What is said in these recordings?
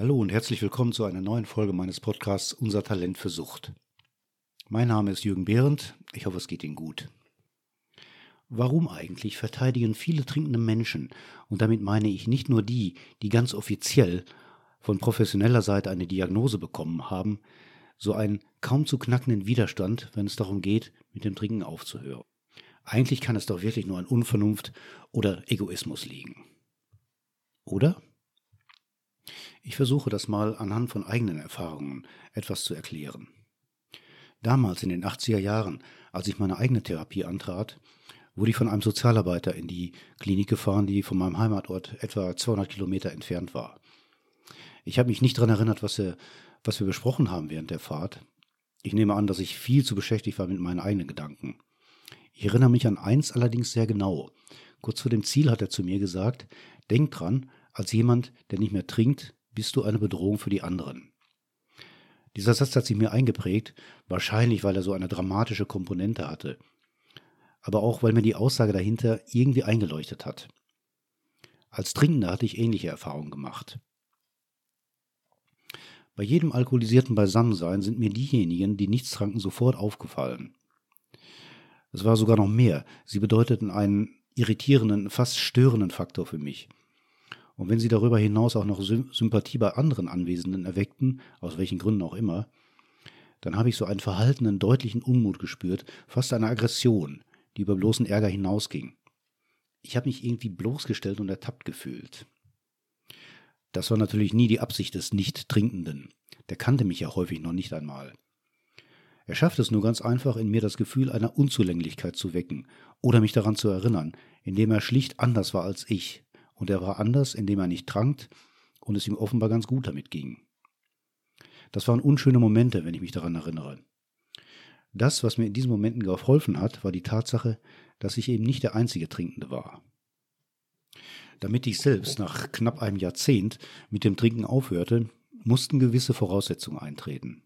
Hallo und herzlich willkommen zu einer neuen Folge meines Podcasts Unser Talent für Sucht. Mein Name ist Jürgen Behrendt, ich hoffe es geht Ihnen gut. Warum eigentlich verteidigen viele trinkende Menschen, und damit meine ich nicht nur die, die ganz offiziell von professioneller Seite eine Diagnose bekommen haben, so einen kaum zu knackenden Widerstand, wenn es darum geht, mit dem Trinken aufzuhören. Eigentlich kann es doch wirklich nur an Unvernunft oder Egoismus liegen. Oder? Ich versuche das mal anhand von eigenen Erfahrungen etwas zu erklären. Damals in den 80er Jahren, als ich meine eigene Therapie antrat, wurde ich von einem Sozialarbeiter in die Klinik gefahren, die von meinem Heimatort etwa 200 Kilometer entfernt war. Ich habe mich nicht daran erinnert, was wir, was wir besprochen haben während der Fahrt. Ich nehme an, dass ich viel zu beschäftigt war mit meinen eigenen Gedanken. Ich erinnere mich an eins allerdings sehr genau. Kurz vor dem Ziel hat er zu mir gesagt, denk dran, als jemand, der nicht mehr trinkt, bist du eine Bedrohung für die anderen. Dieser Satz hat sich mir eingeprägt, wahrscheinlich weil er so eine dramatische Komponente hatte, aber auch weil mir die Aussage dahinter irgendwie eingeleuchtet hat. Als Trinkender hatte ich ähnliche Erfahrungen gemacht. Bei jedem alkoholisierten Beisammensein sind mir diejenigen, die nichts tranken, sofort aufgefallen. Es war sogar noch mehr. Sie bedeuteten einen irritierenden, fast störenden Faktor für mich. Und wenn sie darüber hinaus auch noch Sympathie bei anderen Anwesenden erweckten, aus welchen Gründen auch immer, dann habe ich so einen verhaltenen, deutlichen Unmut gespürt, fast eine Aggression, die über bloßen Ärger hinausging. Ich habe mich irgendwie bloßgestellt und ertappt gefühlt. Das war natürlich nie die Absicht des Nicht-Trinkenden. Der kannte mich ja häufig noch nicht einmal. Er schaffte es nur ganz einfach, in mir das Gefühl einer Unzulänglichkeit zu wecken oder mich daran zu erinnern, indem er schlicht anders war als ich. Und er war anders, indem er nicht trank und es ihm offenbar ganz gut damit ging. Das waren unschöne Momente, wenn ich mich daran erinnere. Das, was mir in diesen Momenten geholfen hat, war die Tatsache, dass ich eben nicht der einzige Trinkende war. Damit ich selbst nach knapp einem Jahrzehnt mit dem Trinken aufhörte, mussten gewisse Voraussetzungen eintreten.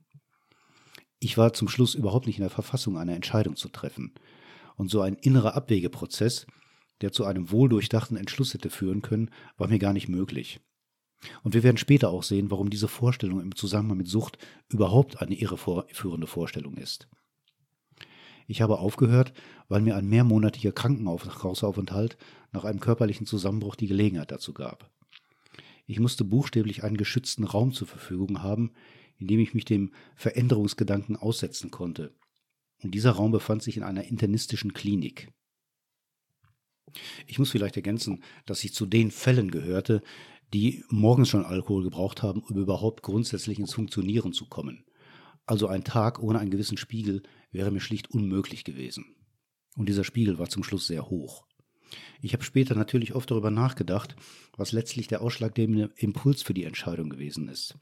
Ich war zum Schluss überhaupt nicht in der Verfassung, eine Entscheidung zu treffen. Und so ein innerer Abwägeprozess, der zu einem wohldurchdachten Entschluss hätte führen können, war mir gar nicht möglich. Und wir werden später auch sehen, warum diese Vorstellung im Zusammenhang mit Sucht überhaupt eine irreführende Vorstellung ist. Ich habe aufgehört, weil mir ein mehrmonatiger Krankenhausaufenthalt nach einem körperlichen Zusammenbruch die Gelegenheit dazu gab. Ich musste buchstäblich einen geschützten Raum zur Verfügung haben, in dem ich mich dem Veränderungsgedanken aussetzen konnte. Und dieser Raum befand sich in einer internistischen Klinik. Ich muss vielleicht ergänzen, dass ich zu den Fällen gehörte, die morgens schon Alkohol gebraucht haben, um überhaupt grundsätzlich ins Funktionieren zu kommen. Also ein Tag ohne einen gewissen Spiegel wäre mir schlicht unmöglich gewesen. Und dieser Spiegel war zum Schluss sehr hoch. Ich habe später natürlich oft darüber nachgedacht, was letztlich der ausschlaggebende Impuls für die Entscheidung gewesen ist.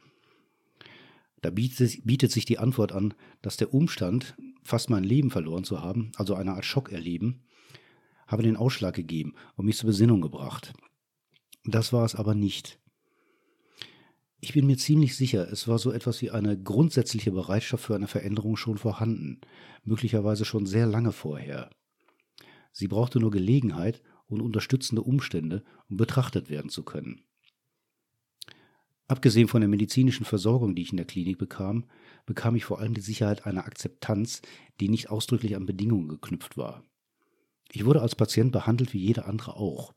Da bietet, sich die Antwort an, dass der Umstand, fast mein Leben verloren zu haben, also eine Art Schock erleben, habe den Ausschlag gegeben und mich zur Besinnung gebracht. Das war es aber nicht. Ich bin mir ziemlich sicher, es war so etwas wie eine grundsätzliche Bereitschaft für eine Veränderung schon vorhanden, möglicherweise schon sehr lange vorher. Sie brauchte nur Gelegenheit und unterstützende Umstände, um betrachtet werden zu können. Abgesehen von der medizinischen Versorgung, die ich in der Klinik bekam, bekam ich vor allem die Sicherheit einer Akzeptanz, die nicht ausdrücklich an Bedingungen geknüpft war. Ich wurde als Patient behandelt wie jeder andere auch.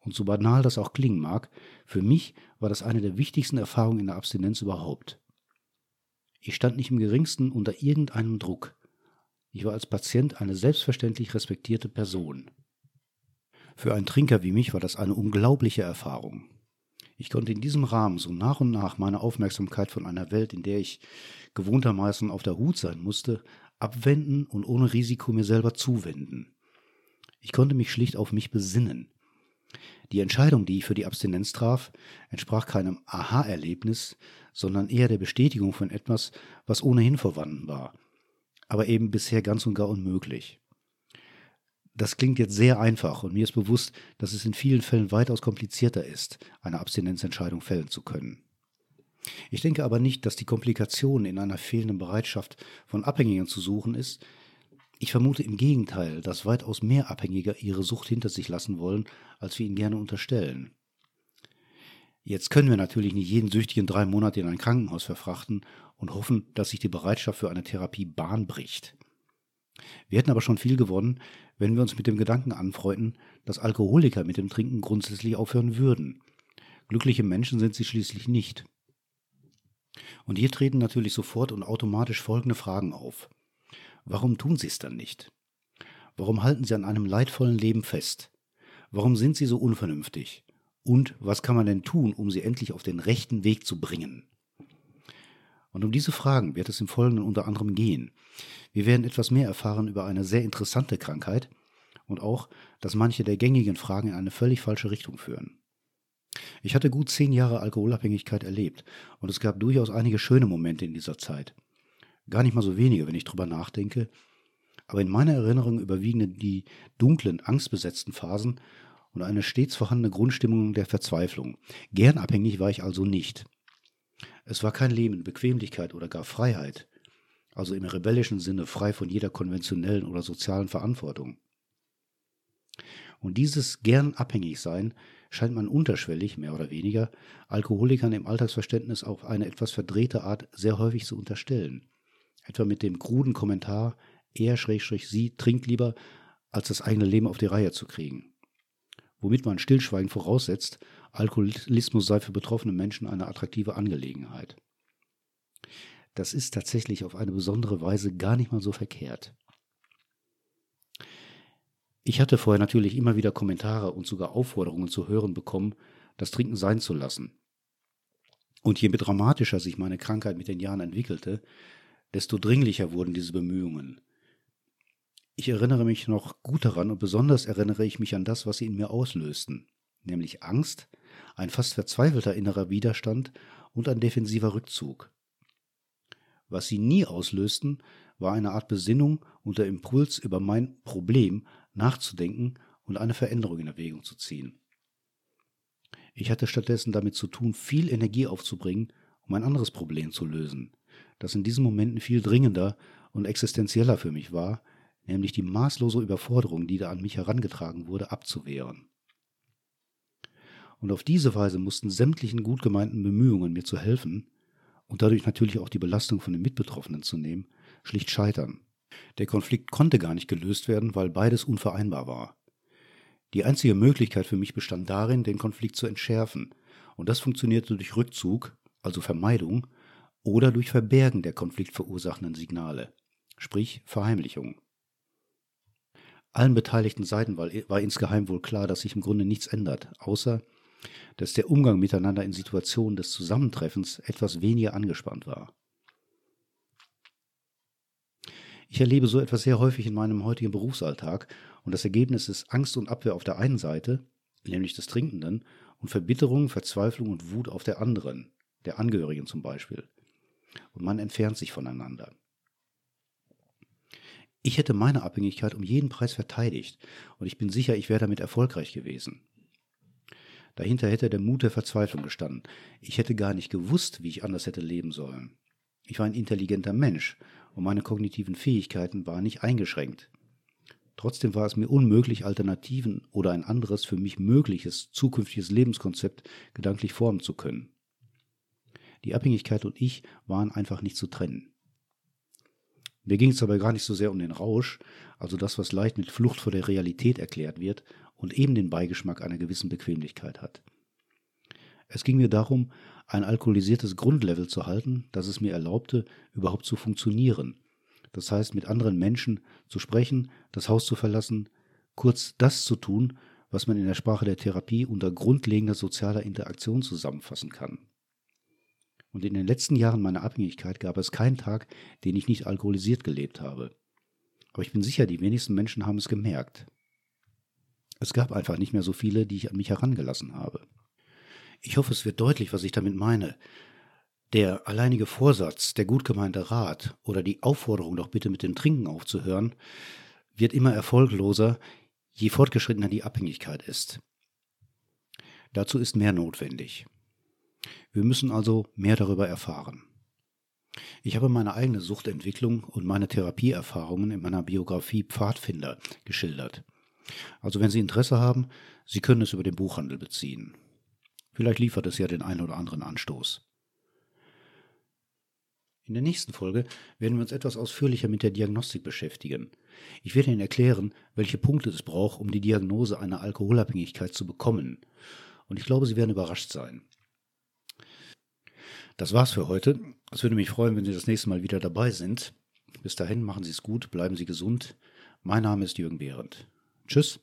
Und so banal das auch klingen mag, für mich war das eine der wichtigsten Erfahrungen in der Abstinenz überhaupt. Ich stand nicht im geringsten unter irgendeinem Druck. Ich war als Patient eine selbstverständlich respektierte Person. Für einen Trinker wie mich war das eine unglaubliche Erfahrung. Ich konnte in diesem Rahmen so nach und nach meine Aufmerksamkeit von einer Welt, in der ich gewohntermaßen auf der Hut sein musste, abwenden und ohne Risiko mir selber zuwenden. Ich konnte mich schlicht auf mich besinnen. Die Entscheidung, die ich für die Abstinenz traf, entsprach keinem Aha-Erlebnis, sondern eher der Bestätigung von etwas, was ohnehin vorhanden war, aber eben bisher ganz und gar unmöglich. Das klingt jetzt sehr einfach und mir ist bewusst, dass es in vielen Fällen weitaus komplizierter ist, eine Abstinenzentscheidung fällen zu können. Ich denke aber nicht, dass die Komplikation in einer fehlenden Bereitschaft von Abhängigen zu suchen ist, ich vermute im Gegenteil, dass weitaus mehr Abhängiger ihre Sucht hinter sich lassen wollen, als wir ihnen gerne unterstellen. Jetzt können wir natürlich nicht jeden Süchtigen drei Monate in ein Krankenhaus verfrachten und hoffen, dass sich die Bereitschaft für eine Therapie Bahn bricht. Wir hätten aber schon viel gewonnen, wenn wir uns mit dem Gedanken anfreunden, dass Alkoholiker mit dem Trinken grundsätzlich aufhören würden. Glückliche Menschen sind sie schließlich nicht. Und hier treten natürlich sofort und automatisch folgende Fragen auf. Warum tun sie es dann nicht? Warum halten sie an einem leidvollen Leben fest? Warum sind sie so unvernünftig? Und was kann man denn tun, um sie endlich auf den rechten Weg zu bringen? Und um diese Fragen wird es im Folgenden unter anderem gehen. Wir werden etwas mehr erfahren über eine sehr interessante Krankheit und auch, dass manche der gängigen Fragen in eine völlig falsche Richtung führen. Ich hatte gut zehn Jahre Alkoholabhängigkeit erlebt und es gab durchaus einige schöne Momente in dieser Zeit. Gar nicht mal so wenige, wenn ich drüber nachdenke, aber in meiner Erinnerung überwiegen die dunklen, angstbesetzten Phasen und eine stets vorhandene Grundstimmung der Verzweiflung. Gern abhängig war ich also nicht. Es war kein Leben, Bequemlichkeit oder gar Freiheit, also im rebellischen Sinne frei von jeder konventionellen oder sozialen Verantwortung. Und dieses gern abhängig sein scheint man unterschwellig, mehr oder weniger, Alkoholikern im Alltagsverständnis auf eine etwas verdrehte Art sehr häufig zu unterstellen. Etwa mit dem kruden Kommentar, er, Schrägstrich, sie, trinkt lieber, als das eigene Leben auf die Reihe zu kriegen. Womit man stillschweigend voraussetzt, Alkoholismus sei für betroffene Menschen eine attraktive Angelegenheit. Das ist tatsächlich auf eine besondere Weise gar nicht mal so verkehrt. Ich hatte vorher natürlich immer wieder Kommentare und sogar Aufforderungen zu hören bekommen, das Trinken sein zu lassen. Und je dramatischer sich meine Krankheit mit den Jahren entwickelte, desto dringlicher wurden diese Bemühungen. Ich erinnere mich noch gut daran und besonders erinnere ich mich an das, was sie in mir auslösten, nämlich Angst, ein fast verzweifelter innerer Widerstand und ein defensiver Rückzug. Was sie nie auslösten, war eine Art Besinnung und der Impuls, über mein Problem nachzudenken und eine Veränderung in Erwägung zu ziehen. Ich hatte stattdessen damit zu tun, viel Energie aufzubringen, um ein anderes Problem zu lösen, das in diesen Momenten viel dringender und existenzieller für mich war, nämlich die maßlose Überforderung, die da an mich herangetragen wurde, abzuwehren. Und auf diese Weise mussten sämtlichen gut gemeinten Bemühungen, mir zu helfen und dadurch natürlich auch die Belastung von den Mitbetroffenen zu nehmen, schlicht scheitern. Der Konflikt konnte gar nicht gelöst werden, weil beides unvereinbar war. Die einzige Möglichkeit für mich bestand darin, den Konflikt zu entschärfen, und das funktionierte durch Rückzug, also Vermeidung, oder durch Verbergen der konfliktverursachenden Signale, sprich Verheimlichung. Allen beteiligten Seiten war, insgeheim wohl klar, dass sich im Grunde nichts ändert, außer dass der Umgang miteinander in Situationen des Zusammentreffens etwas weniger angespannt war. Ich erlebe so etwas sehr häufig in meinem heutigen Berufsalltag und das Ergebnis ist Angst und Abwehr auf der einen Seite, nämlich des Trinkenden, und Verbitterung, Verzweiflung und Wut auf der anderen, der Angehörigen zum Beispiel. Und man entfernt sich voneinander. Ich hätte meine Abhängigkeit um jeden Preis verteidigt und ich bin sicher, ich wäre damit erfolgreich gewesen. Dahinter hätte der Mut der Verzweiflung gestanden. Ich hätte gar nicht gewusst, wie ich anders hätte leben sollen. Ich war ein intelligenter Mensch und meine kognitiven Fähigkeiten waren nicht eingeschränkt. Trotzdem war es mir unmöglich, Alternativen oder ein anderes für mich mögliches zukünftiges Lebenskonzept gedanklich formen zu können. Die Abhängigkeit und ich waren einfach nicht zu trennen. Mir ging es aber gar nicht so sehr um den Rausch, also das, was leicht mit Flucht vor der Realität erklärt wird und eben den Beigeschmack einer gewissen Bequemlichkeit hat. Es ging mir darum, ein alkoholisiertes Grundlevel zu halten, das es mir erlaubte, überhaupt zu funktionieren. Das heißt, mit anderen Menschen zu sprechen, das Haus zu verlassen, kurz das zu tun, was man in der Sprache der Therapie unter grundlegender sozialer Interaktion zusammenfassen kann. Und in den letzten Jahren meiner Abhängigkeit gab es keinen Tag, den ich nicht alkoholisiert gelebt habe. Aber ich bin sicher, die wenigsten Menschen haben es gemerkt. Es gab einfach nicht mehr so viele, die ich an mich herangelassen habe. Ich hoffe, es wird deutlich, was ich damit meine. Der alleinige Vorsatz, der gut gemeinte Rat oder die Aufforderung, doch bitte mit dem Trinken aufzuhören, wird immer erfolgloser, je fortgeschrittener die Abhängigkeit ist. Dazu ist mehr notwendig. Wir müssen also mehr darüber erfahren. Ich habe meine eigene Suchtentwicklung und meine Therapieerfahrungen in meiner Biografie Pfadfinder geschildert. Also wenn Sie Interesse haben, Sie können es über den Buchhandel beziehen. Vielleicht liefert es ja den einen oder anderen Anstoß. In der nächsten Folge werden wir uns etwas ausführlicher mit der Diagnostik beschäftigen. Ich werde Ihnen erklären, welche Punkte es braucht, um die Diagnose einer Alkoholabhängigkeit zu bekommen. Und ich glaube, Sie werden überrascht sein. Das war's für heute. Es würde mich freuen, wenn Sie das nächste Mal wieder dabei sind. Bis dahin machen Sie es gut, bleiben Sie gesund. Mein Name ist Jürgen Behrendt. Tschüss.